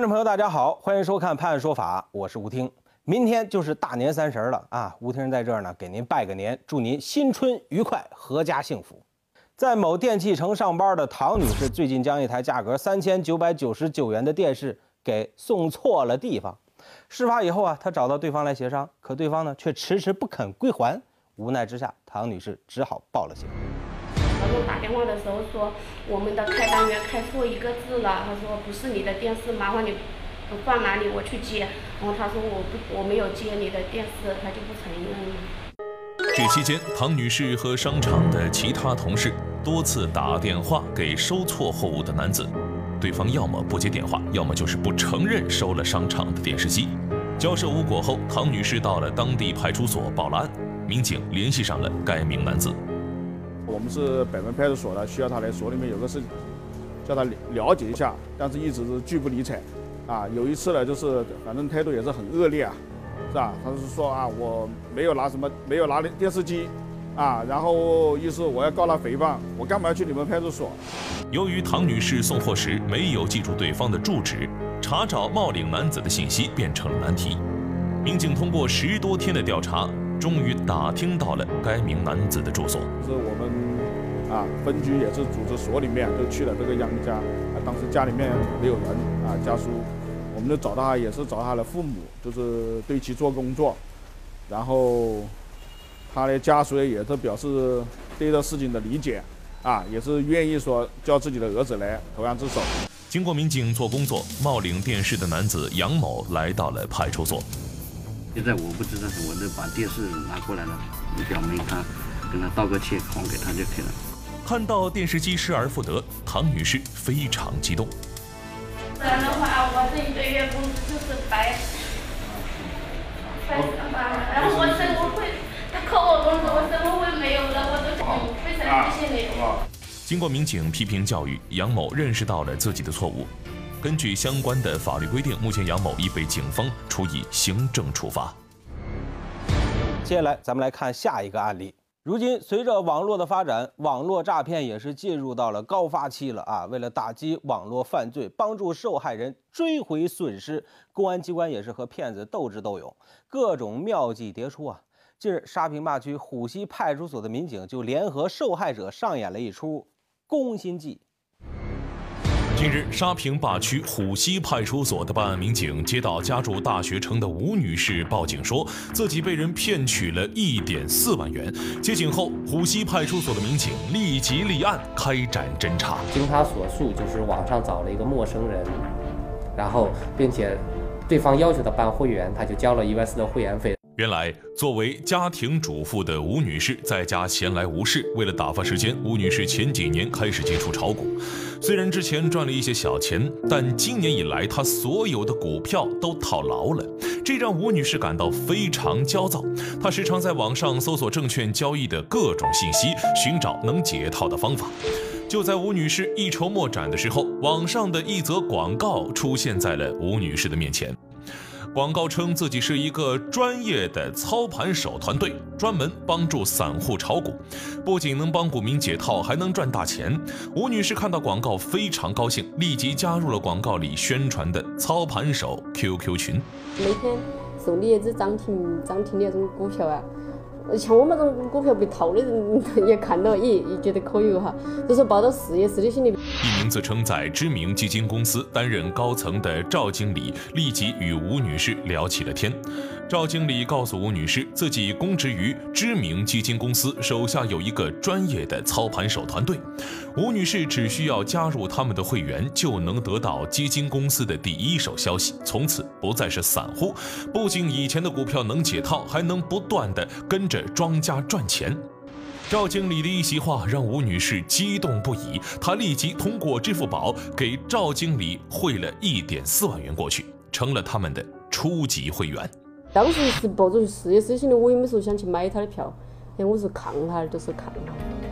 观众朋友，大家好，欢迎收看《判案说法》，我是吴听。明天就是大年三十了啊！吴听在这儿呢，给您拜个年，祝您新春愉快，阖家幸福。在某电器城上班的唐女士，最近将一台价格三千九百九十九元的电视给送错了地方。事发以后啊，她找到对方来协商，可对方呢却迟迟不肯归还。无奈之下，唐女士只好报了警。老公打电话的时候说，我们的开单员开错一个字了。他说不是你的电视，麻烦你放哪里我去接。然后他说我不我没有接你的电视，他就不承认。这期间，唐女士和商场的其他同事多次打电话给收错货物的男子，对方要么不接电话，要么就是不承认收了商场的电视机。交涉无果后，唐女士到了当地派出所报了案，民警联系上了该名男子。我们是北门派出所的，需要他来所里面有个事，叫他了解一下，但是一直是拒不理睬。啊，有一次呢，就是反正态度也是很恶劣啊，是吧？他是说啊，我没有拿什么，没有拿电视机，啊，然后意思我要告他诽谤，我干嘛要去你们派出所？由于唐女士送货时没有记住对方的住址，查找冒领男子的信息变成了难题。民警通过十多天的调查。终于打听到了该名男子的住所。是我们啊，分局也是组织所里面就去了这个杨家，啊，当时家里面没有人啊，家属，我们就找到他，也是找他的父母，就是对其做工作，然后他的家属也是表示对这事情的理解，啊，也是愿意说叫自己的儿子来投案自首。经过民警做工作，冒领电视的男子杨某来到了派出所。现在我不知道，我就把电视拿过来了，你表明他跟他道个歉，还给他就可以了。看到电视机失而复得，唐女士非常激动。不然的话，我这一个月工资就是白白上班了。然后我生活会，他扣我工资，我生活会没有了，我都非常谢谢你。经过民警批评教育，杨某认识到了自己的错误。根据相关的法律规定，目前杨某已被警方处以行政处罚。接下来，咱们来看下一个案例。如今，随着网络的发展，网络诈骗也是进入到了高发期了啊！为了打击网络犯罪，帮助受害人追回损失，公安机关也是和骗子斗智斗勇，各种妙计迭出啊！近日，沙坪坝区虎溪派出所的民警就联合受害者上演了一出攻心计。近日，沙坪坝区虎溪派出所的办案民警接到家住大学城的吴女士报警，说自己被人骗取了一点四万元。接警后，虎溪派出所的民警立即立案开展侦查。经他所述，就是网上找了一个陌生人，然后并且对方要求他办会员，他就交了一万四的会员费。原来，作为家庭主妇的吴女士在家闲来无事，为了打发时间，吴女士前几年开始接触炒股。虽然之前赚了一些小钱，但今年以来她所有的股票都套牢了，这让吴女士感到非常焦躁。她时常在网上搜索证券交易的各种信息，寻找能解套的方法。就在吴女士一筹莫展的时候，网上的一则广告出现在了吴女士的面前。广告称自己是一个专业的操盘手团队，专门帮助散户炒股，不仅能帮股民解套，还能赚大钱。吴女士看到广告非常高兴，立即加入了广告里宣传的操盘手 QQ 群。每天送你一只涨停涨停的那种股票啊。像我们这种股票被套的人也看到，也也觉得可以哈，就是抱着试一试的心理。一名自称在知名基金公司担任高层的赵经理立即与吴女士聊起了天。赵经理告诉吴女士，自己供职于知名基金公司，手下有一个专业的操盘手团队。吴女士只需要加入他们的会员，就能得到基金公司的第一手消息，从此不再是散户。不仅以前的股票能解套，还能不断的跟着庄家赚钱。赵经理的一席话让吴女士激动不已，她立即通过支付宝给赵经理汇了一点四万元过去，成了他们的初级会员。当时是抱着试一试心的，我也没说想去买他的票，哎，我是看他，就是看他。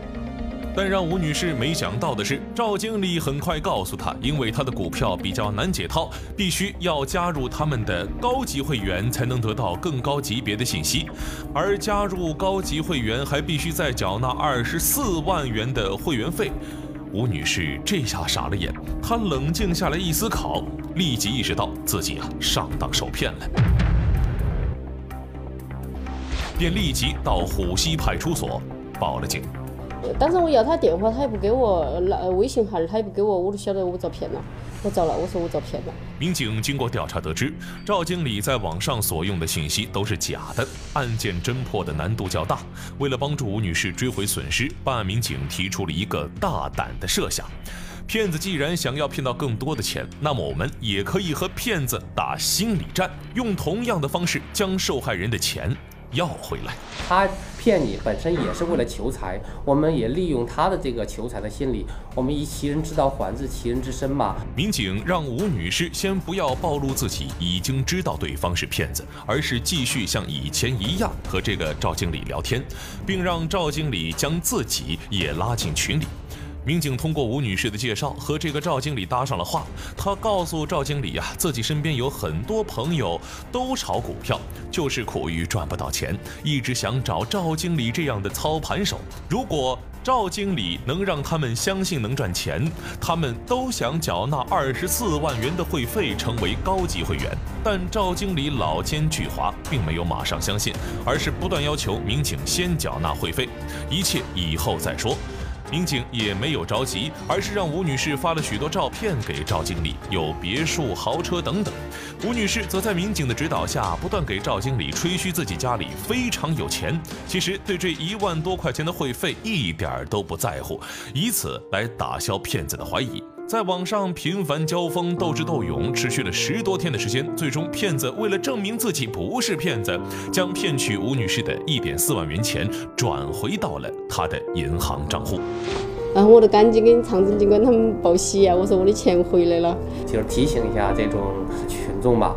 但让吴女士没想到的是，赵经理很快告诉她，因为她的股票比较难解套，必须要加入他们的高级会员才能得到更高级别的信息，而加入高级会员还必须再缴纳二十四万元的会员费。吴女士这下傻了眼，她冷静下来一思考。立即意识到自己啊上当受骗了，便立即到虎溪派出所报了警。当时我要他电话，他也不给我那微信号，他也不给我，我就晓得我遭骗了。我遭了，我说我遭骗了。民警经过调查得知，赵经理在网上所用的信息都是假的，案件侦破的难度较大。为了帮助吴女士追回损失，办案民警提出了一个大胆的设想：骗子既然想要骗到更多的钱，那么我们也可以和骗子打心理战，用同样的方式将受害人的钱要回来。他骗你本身也是为了求财，我们也利用他的这个求财的心理，我们以其人之道还治其人之身嘛。民警让吴女士先不要暴露自己已经知道对方是骗子，而是继续像以前一样和这个赵经理聊天，并让赵经理将自己也拉进群里。民警通过吴女士的介绍和这个赵经理搭上了话。他告诉赵经理呀，自己身边有很多朋友都炒股票，就是苦于赚不到钱，一直想找赵经理这样的操盘手。如果赵经理能让他们相信能赚钱，他们都想缴纳二十四万元的会费，成为高级会员。但赵经理老奸巨猾，并没有马上相信，而是不断要求民警先缴纳会费，一切以后再说。民警也没有着急，而是让吴女士发了许多照片给赵经理，有别墅、豪车等等。吴女士则在民警的指导下，不断给赵经理吹嘘自己家里非常有钱，其实对这一万多块钱的会费一点都不在乎，以此来打消骗子的怀疑。在网上频繁交锋、斗智斗勇，持续了十多天的时间。最终，骗子为了证明自己不是骗子，将骗取吴女士的一点四万元钱转回到了她的银行账户。然后我就赶紧跟长征警官他们报喜啊，我说我的钱回来了。就是提醒一下这种群众吧。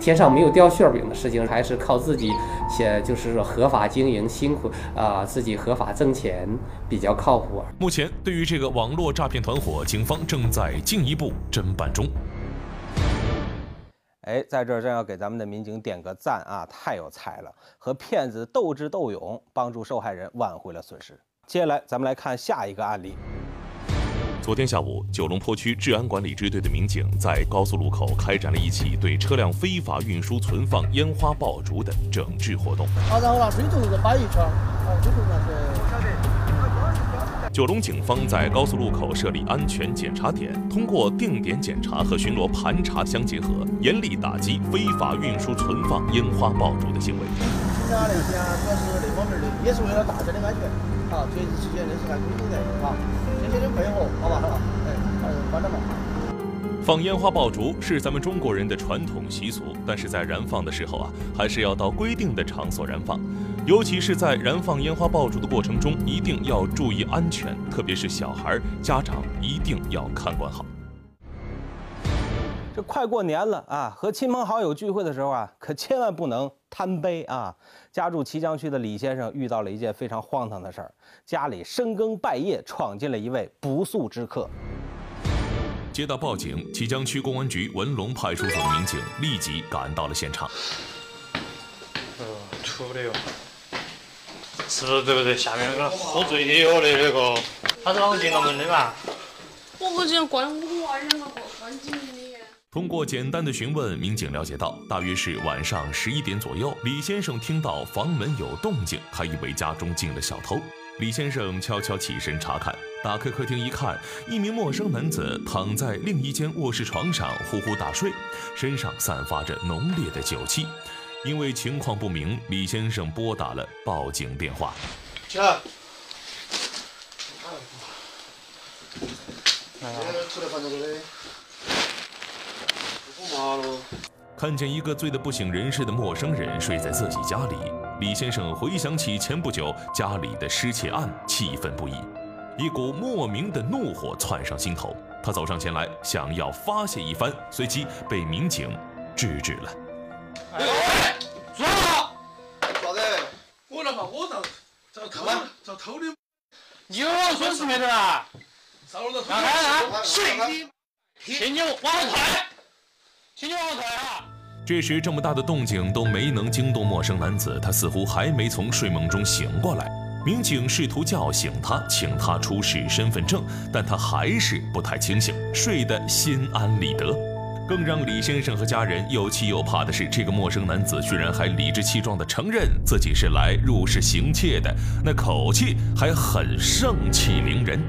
天上没有掉馅饼的事情，还是靠自己，写就是说合法经营，辛苦啊，自己合法挣钱比较靠谱。目前，对于这个网络诈骗团伙，警方正在进一步侦办中。哎，在这儿真要给咱们的民警点个赞啊，太有才了，和骗子斗智斗勇，帮助受害人挽回了损失。接下来，咱们来看下一个案例。昨天下午，九龙坡区治安管理支队的民警在高速路口开展了一起对车辆非法运输存放烟花爆竹的整治活动。好，然后拿水桶子摆一圈。好，水桶子。我晓得。九龙警方在高速路口设立安全检查点，通过定点检查和巡逻盘查相结合，严厉打击非法运输存放烟花爆竹的行为。警察联系啊，主要是那方面的，也是为了大家的安全。好，节日期间的是看公众人，好。吧，好吧，哎，关了吧。放烟花爆竹是咱们中国人的传统习俗，但是在燃放的时候啊，还是要到规定的场所燃放，尤其是在燃放烟花爆竹的过程中，一定要注意安全，特别是小孩、家长一定要看管好。这快过年了啊，和亲朋好友聚会的时候啊，可千万不能贪杯啊。家住綦江区的李先生遇到了一件非常荒唐的事儿，家里深更半夜闯进了一位不速之客。接到报警，綦江区公安局文龙派出所的民警立即赶到了现场。呃，出的哟，是不是对不对？下面那个喝醉的哟的那个，他是啷个进了门的嘛？我不想关我。通过简单的询问，民警了解到，大约是晚上十一点左右，李先生听到房门有动静，还以为家中进了小偷。李先生悄悄起身查看，打开客厅一看，一名陌生男子躺在另一间卧室床上呼呼大睡，身上散发着浓烈的酒气。因为情况不明，李先生拨打了报警电话。起来。看见一个醉得不省人事的陌生人睡在自己家里，李先生回想起前不久家里的失窃案，气愤不已，一股莫名的怒火窜上心头。他走上前来，想要发泄一番，随即被民警制止了。哎，住好！啥子？我那嘛，我遭遭偷遭偷的。你有损失没得啊？少了偷。来来来，水的，请你往后退。这时，这么大的动静都没能惊动陌生男子，他似乎还没从睡梦中醒过来。民警试图叫醒他，请他出示身份证，但他还是不太清醒，睡得心安理得。更让李先生和家人又气又怕的是，这个陌生男子居然还理直气壮地承认自己是来入室行窃的，那口气还很盛气凌人。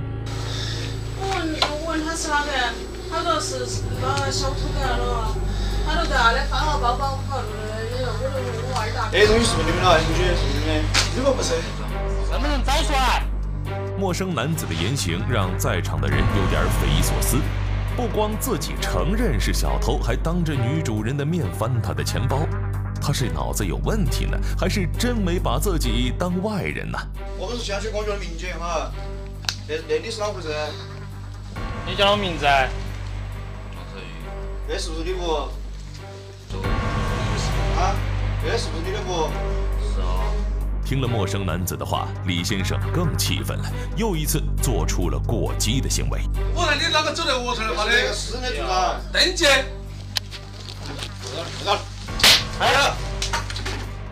我问我问他是哪个，他说是那小偷来了，他说在那里翻了包包。这东西是不是你们的？同学是不是你们的？这个不是。能不能找出来？陌生男子的言行让在场的人有点匪夷所思。不光自己承认是小偷，还当着女主人的面翻她的钱包，他是脑子有问题呢，还是真没把自己当外人呢？我们是县区公局的民警哈，那那你是哪回事？你叫什么名字？这是不是你屋？啊，这是不是你的屋？是啊。听了陌生男子的话，李先生更气愤了，又一次做出了过激的行为。我看你哪个走在我这儿嘛的？这个室内住房。登记。知道。开了。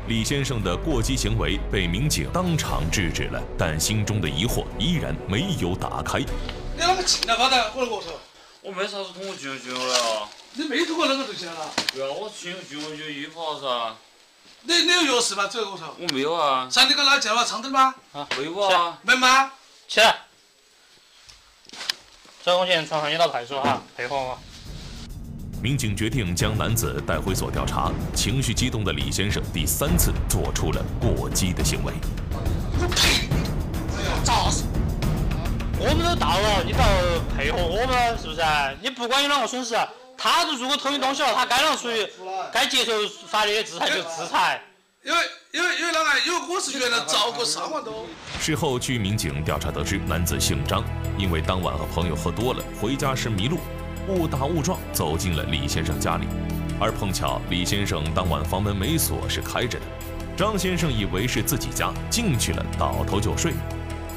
李先生的过激行为被民警当场制止了，但心中的疑惑依然没有打开。你啷个进来嘛的？我来我说。我没啥子通过居委会来啊。你没通过那个东西来了？对啊，我进居委会依法噻。你你有钥匙吗？这个我操。我没有啊。上你跟哪进了？长灯吗？啊，没有啊。门吗？起来。这东西传唤你到派出所哈，配合我。民警决定将男子带回所调查。情绪激动的李先生第三次做出了过激的行为。我呸！咋死？我们都到了，你倒配合我们是不是？你不管有啷个损失，他都如果偷你东西了，他该啷属于该接受法律的制裁就制裁。因为因为因为啷个？因为我是原来遭过三万多。事后据民警调查得知，男子姓张，因为当晚和朋友喝多了，回家时迷路，误打误撞走进了李先生家里，而碰巧李先生当晚房门没锁，是开着的。张先生以为是自己家，进去了倒头就睡，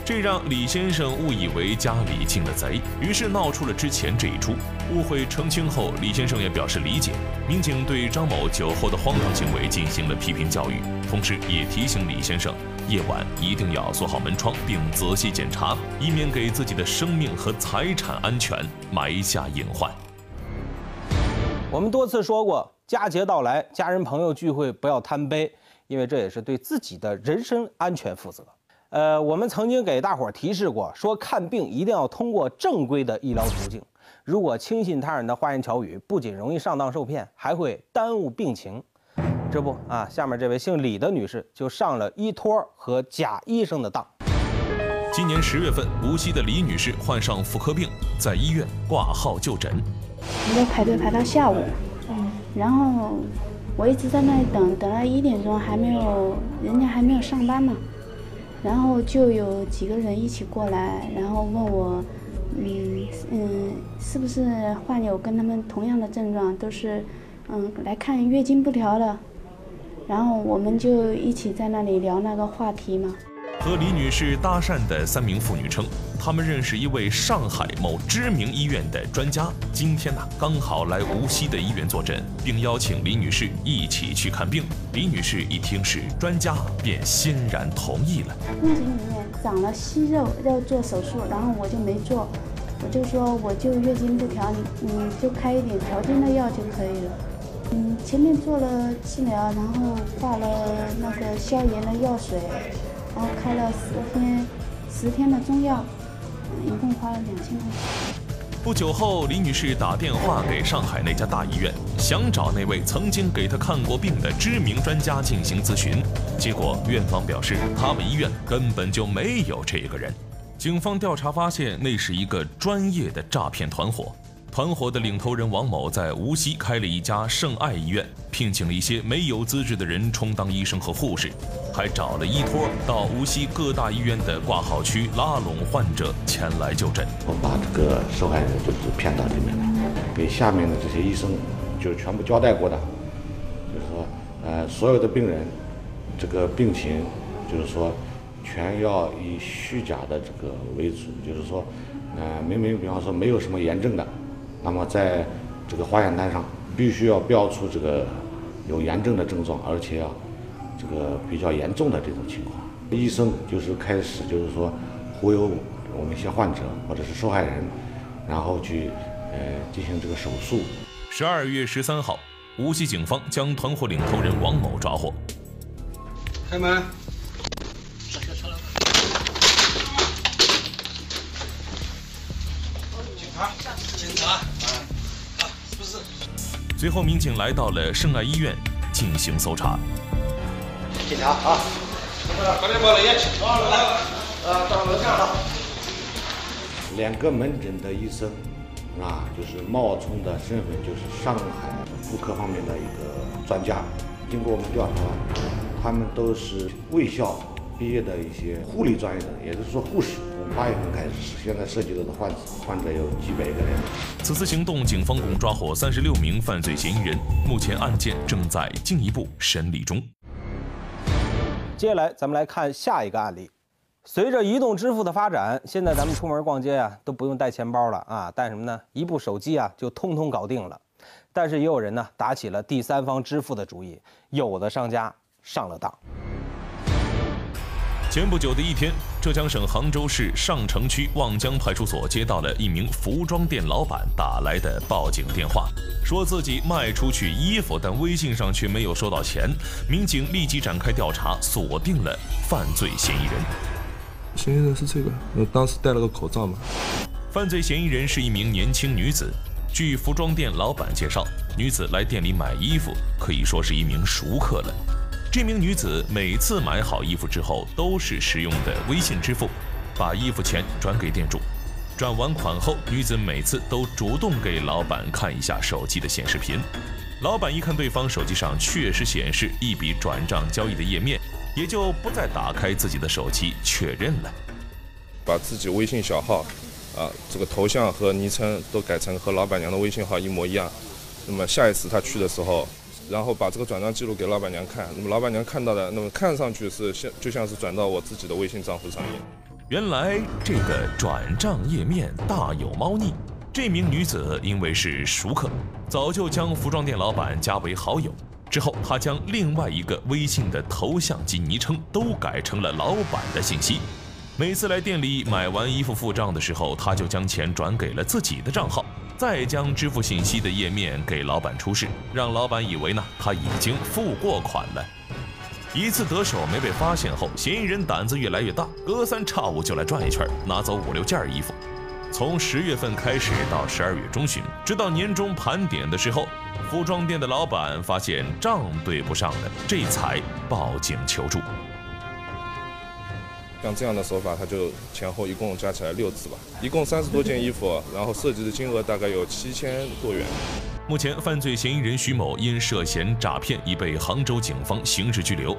这让李先生误以为家里进了贼，于是闹出了之前这一出。误会澄清后，李先生也表示理解。民警对张某酒后的荒唐行为进行了批评教育，同时也提醒李先生，夜晚一定要锁好门窗，并仔细检查，以免给自己的生命和财产安全埋下隐患。我们多次说过，佳节到来，家人朋友聚会不要贪杯，因为这也是对自己的人身安全负责。呃，我们曾经给大伙儿提示过，说看病一定要通过正规的医疗途径。如果轻信他人的花言巧语，不仅容易上当受骗，还会耽误病情。这不啊，下面这位姓李的女士就上了医托和假医生的当。今年十月份，无锡的李女士患上妇科病，在医院挂号就诊。我们排队排到下午，嗯，然后我一直在那里等，等到一点钟还没有，人家还没有上班嘛，然后就有几个人一起过来，然后问我，嗯嗯，是不是患有跟他们同样的症状，都是嗯来看月经不调的，然后我们就一起在那里聊那个话题嘛。和李女士搭讪的三名妇女称，她们认识一位上海某知名医院的专家，今天呢刚好来无锡的医院坐诊，并邀请李女士一起去看病。李女士一听是专家，便欣然同意了。宫颈里面长了息肉，要做手术，然后我就没做，我就说我就月经不调，你你就开一点调经的药就可以了。嗯，前面做了治疗，然后挂了那个消炎的药水。然后开了十天，十天的中药，一共花了两千块钱。不久后，李女士打电话给上海那家大医院，想找那位曾经给她看过病的知名专家进行咨询。结果院方表示，他们医院根本就没有这个人。警方调查发现，那是一个专业的诈骗团伙。团伙的领头人王某在无锡开了一家圣爱医院，聘请了一些没有资质的人充当医生和护士，还找了医托到无锡各大医院的挂号区拉拢患者前来就诊。我把这个受害人就是骗到里面来，给下面的这些医生就全部交代过的，就是说，呃，所有的病人这个病情，就是说，全要以虚假的这个为主，就是说，呃，明明比方说没有什么炎症的。那么在这个化验单上必须要标出这个有炎症的症状，而且啊这个比较严重的这种情况，医生就是开始就是说忽悠我们一些患者或者是受害人，然后去呃进行这个手术。十二月十三号，无锡警方将团伙领头人王某抓获。开门。随后，民警来到了圣爱医院进行搜查。警察啊，快点把人家请到了，呃，到楼下了。两个门诊的医生，啊，就是冒充的身份就是上海妇科方面的一个专家。经过我们调查，他们都是卫校毕业的一些护理专业的，也就是说护士。从八月份开始，现在涉及到的患患者有几百个人。此次行动，警方共抓获三十六名犯罪嫌疑人，目前案件正在进一步审理中。接下来，咱们来看下一个案例。随着移动支付的发展，现在咱们出门逛街啊，都不用带钱包了啊，带什么呢？一部手机啊，就通通搞定了。但是也有人呢，打起了第三方支付的主意，有的商家上了当。前不久的一天，浙江省杭州市上城区望江派出所接到了一名服装店老板打来的报警电话，说自己卖出去衣服，但微信上却没有收到钱。民警立即展开调查，锁定了犯罪嫌疑人。嫌疑人是这个，我当时戴了个口罩嘛。犯罪嫌疑人是一名年轻女子。据服装店老板介绍，女子来店里买衣服，可以说是一名熟客了。这名女子每次买好衣服之后，都是使用的微信支付，把衣服钱转给店主。转完款后，女子每次都主动给老板看一下手机的显示屏。老板一看对方手机上确实显示一笔转账交易的页面，也就不再打开自己的手机确认了，把自己微信小号。啊，这个头像和昵称都改成和老板娘的微信号一模一样。那么下一次他去的时候，然后把这个转账记录给老板娘看。那么老板娘看到的，那么看上去是像就像是转到我自己的微信账户上一样。原来这个转账页面大有猫腻。这名女子因为是熟客，早就将服装店老板加为好友。之后，她将另外一个微信的头像及昵称都改成了老板的信息。每次来店里买完衣服付账的时候，她就将钱转给了自己的账号，再将支付信息的页面给老板出示，让老板以为呢他已经付过款了。一次得手没被发现后，嫌疑人胆子越来越大，隔三差五就来转一圈，拿走五六件衣服。从十月份开始到十二月中旬，直到年终盘点的时候，服装店的老板发现账对不上了，这才报警求助。像这样的手法，他就前后一共加起来六次吧，一共三十多件衣服，然后涉及的金额大概有七千多元。目前，犯罪嫌疑人徐某因涉嫌诈骗已被杭州警方刑事拘留。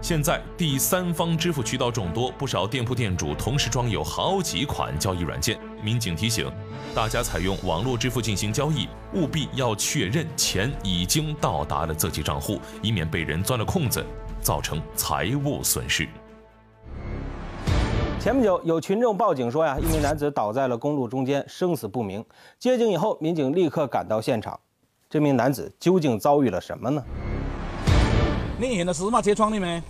现在，第三方支付渠道众多，不少店铺店主同时装有好几款交易软件。民警提醒大家，采用网络支付进行交易，务必要确认钱已经到达了自己账户，以免被人钻了空子，造成财物损失。前不久，有群众报警说呀，一名男子倒在了公路中间，生死不明。接警以后，民警立刻赶到现场。这名男子究竟遭遇了什么呢？你现在是嘛？车窗里面？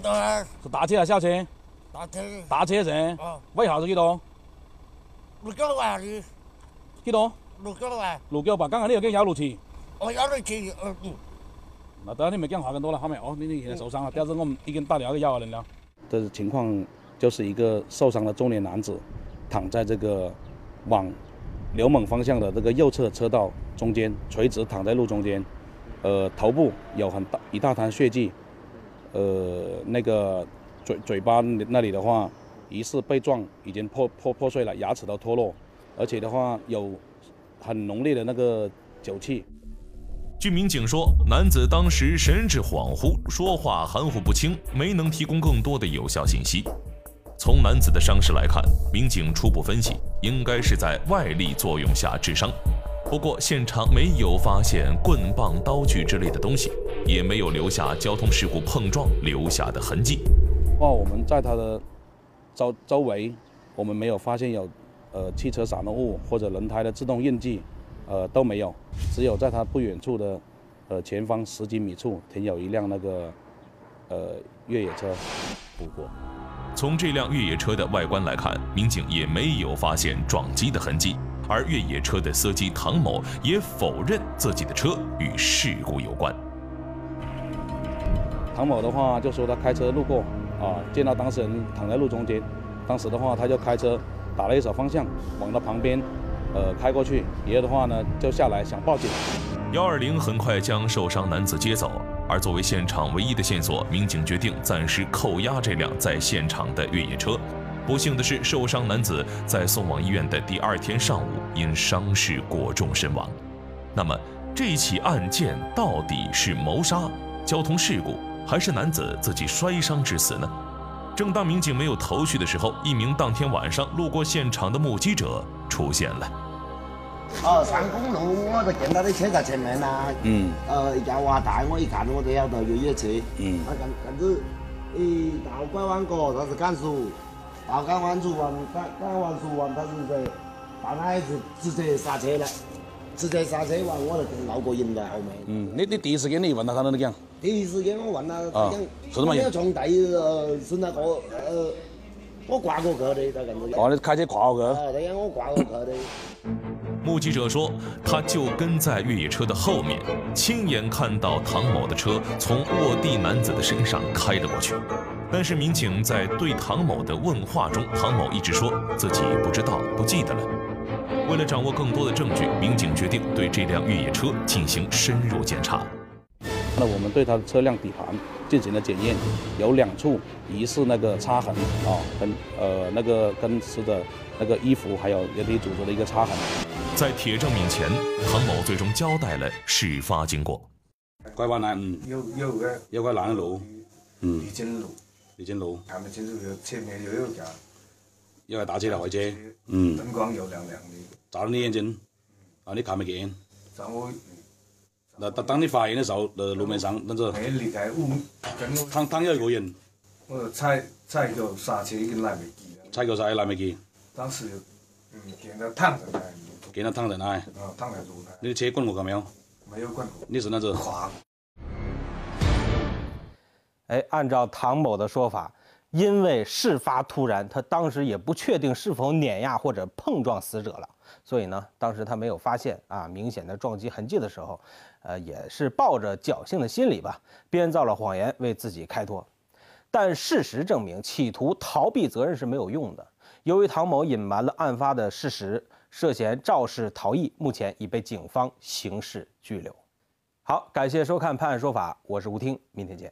哪儿？是大车还是小车？大车。大车噻。哦。尾号是几多？六九六八的。几多？六九六八。六九八。刚刚你又讲幺六七。哦，幺六七。嗯嗯。那等下你没讲话更多了，好没？哦，你你现在受伤了，表示我们已经打电话给幺二零了。的情况就是一个受伤的中年男子，躺在这个往刘猛方向的这个右侧车道中间，垂直躺在路中间，呃，头部有很大一大滩血迹，呃，那个嘴嘴巴那里的话，疑似被撞已经破破破碎了，牙齿都脱落，而且的话有很浓烈的那个酒气。据民警说，男子当时神志恍惚，说话含糊不清，没能提供更多的有效信息。从男子的伤势来看，民警初步分析，应该是在外力作用下致伤。不过，现场没有发现棍棒、刀具之类的东西，也没有留下交通事故碰撞留下的痕迹。哇，我们在他的周周围，我们没有发现有呃汽车散落物或者轮胎的自动印记。呃，都没有，只有在他不远处的，呃，前方十几米处停有一辆那个，呃，越野车。不过，从这辆越野车的外观来看，民警也没有发现撞击的痕迹，而越野车的司机唐某也否认自己的车与事故有关。唐某的话就说他开车路过，啊，见到当事人躺在路中间，当时的话他就开车打了一手方向往他旁边，呃，开过去，爷爷的话呢就下来想报警。幺二零很快将受伤男子接走，而作为现场唯一的线索，民警决定暂时扣押这辆在现场的越野车。不幸的是，受伤男子在送往医院的第二天上午因伤势过重身亡。那么，这起案件到底是谋杀、交通事故？还是男子自己摔伤致死呢？正当民警没有头绪的时候，一名当天晚上路过现场的目击者出现了。哦，上公路我就见到啲车在前面啦。嗯。呃，一架华大，我一看我就晓得越野车。嗯。啊，搿搿子，一到拐弯角，他是赶速，到赶弯处完，赶赶完出完，他是在到那一次直接刹车了，直接刹车完，我就闹过人在后面。嗯，你你第一时间你问他，他啷个讲？第一时间我问他，啊他讲，我从第呃是那个呃，我挂过去的，他搿子。哦，你开车跨过去。啊，他讲我挂过去的。目击者说，他就跟在越野车的后面，亲眼看到唐某的车从卧地男子的身上开了过去。但是民警在对唐某的问话中，唐某一直说自己不知道、不记得了。为了掌握更多的证据，民警决定对这辆越野车进行深入检查。那我们对他的车辆底盘进行了检验，有两处疑似那个擦痕啊，跟呃那个跟湿的那个衣服还有人体组织的一个擦痕。在铁证面前，唐某最终交代了事发经过。拐弯来，嗯，有有个。有块烂路，嗯，丽景路，丽景路，看不清楚，就前面又有一架有个大车来回车，嗯，灯光又亮亮的，照到你眼睛，啊，你看不见？那当当你发现的时候，呃，路面上那个没离开五跟我躺躺有一个人，我就踩踩脚刹车已经来不及了，踩脚刹也来不及，当时嗯见到躺在那，见他躺在那，啊躺在路上，你的车滚过没有？没有滚过，你是那子？跨。哎，按照唐某的说法，因为事发突然，他当时也不确定是否碾压或者碰撞死者了，所以呢，当时他没有发现啊明显的撞击痕迹的时候，呃，也是抱着侥幸的心理吧，编造了谎言为自己开脱。但事实证明，企图逃避责任是没有用的。由于唐某隐瞒了案发的事实，涉嫌肇事逃逸，目前已被警方刑事拘留。好，感谢收看《判案说法》，我是吴听，明天见。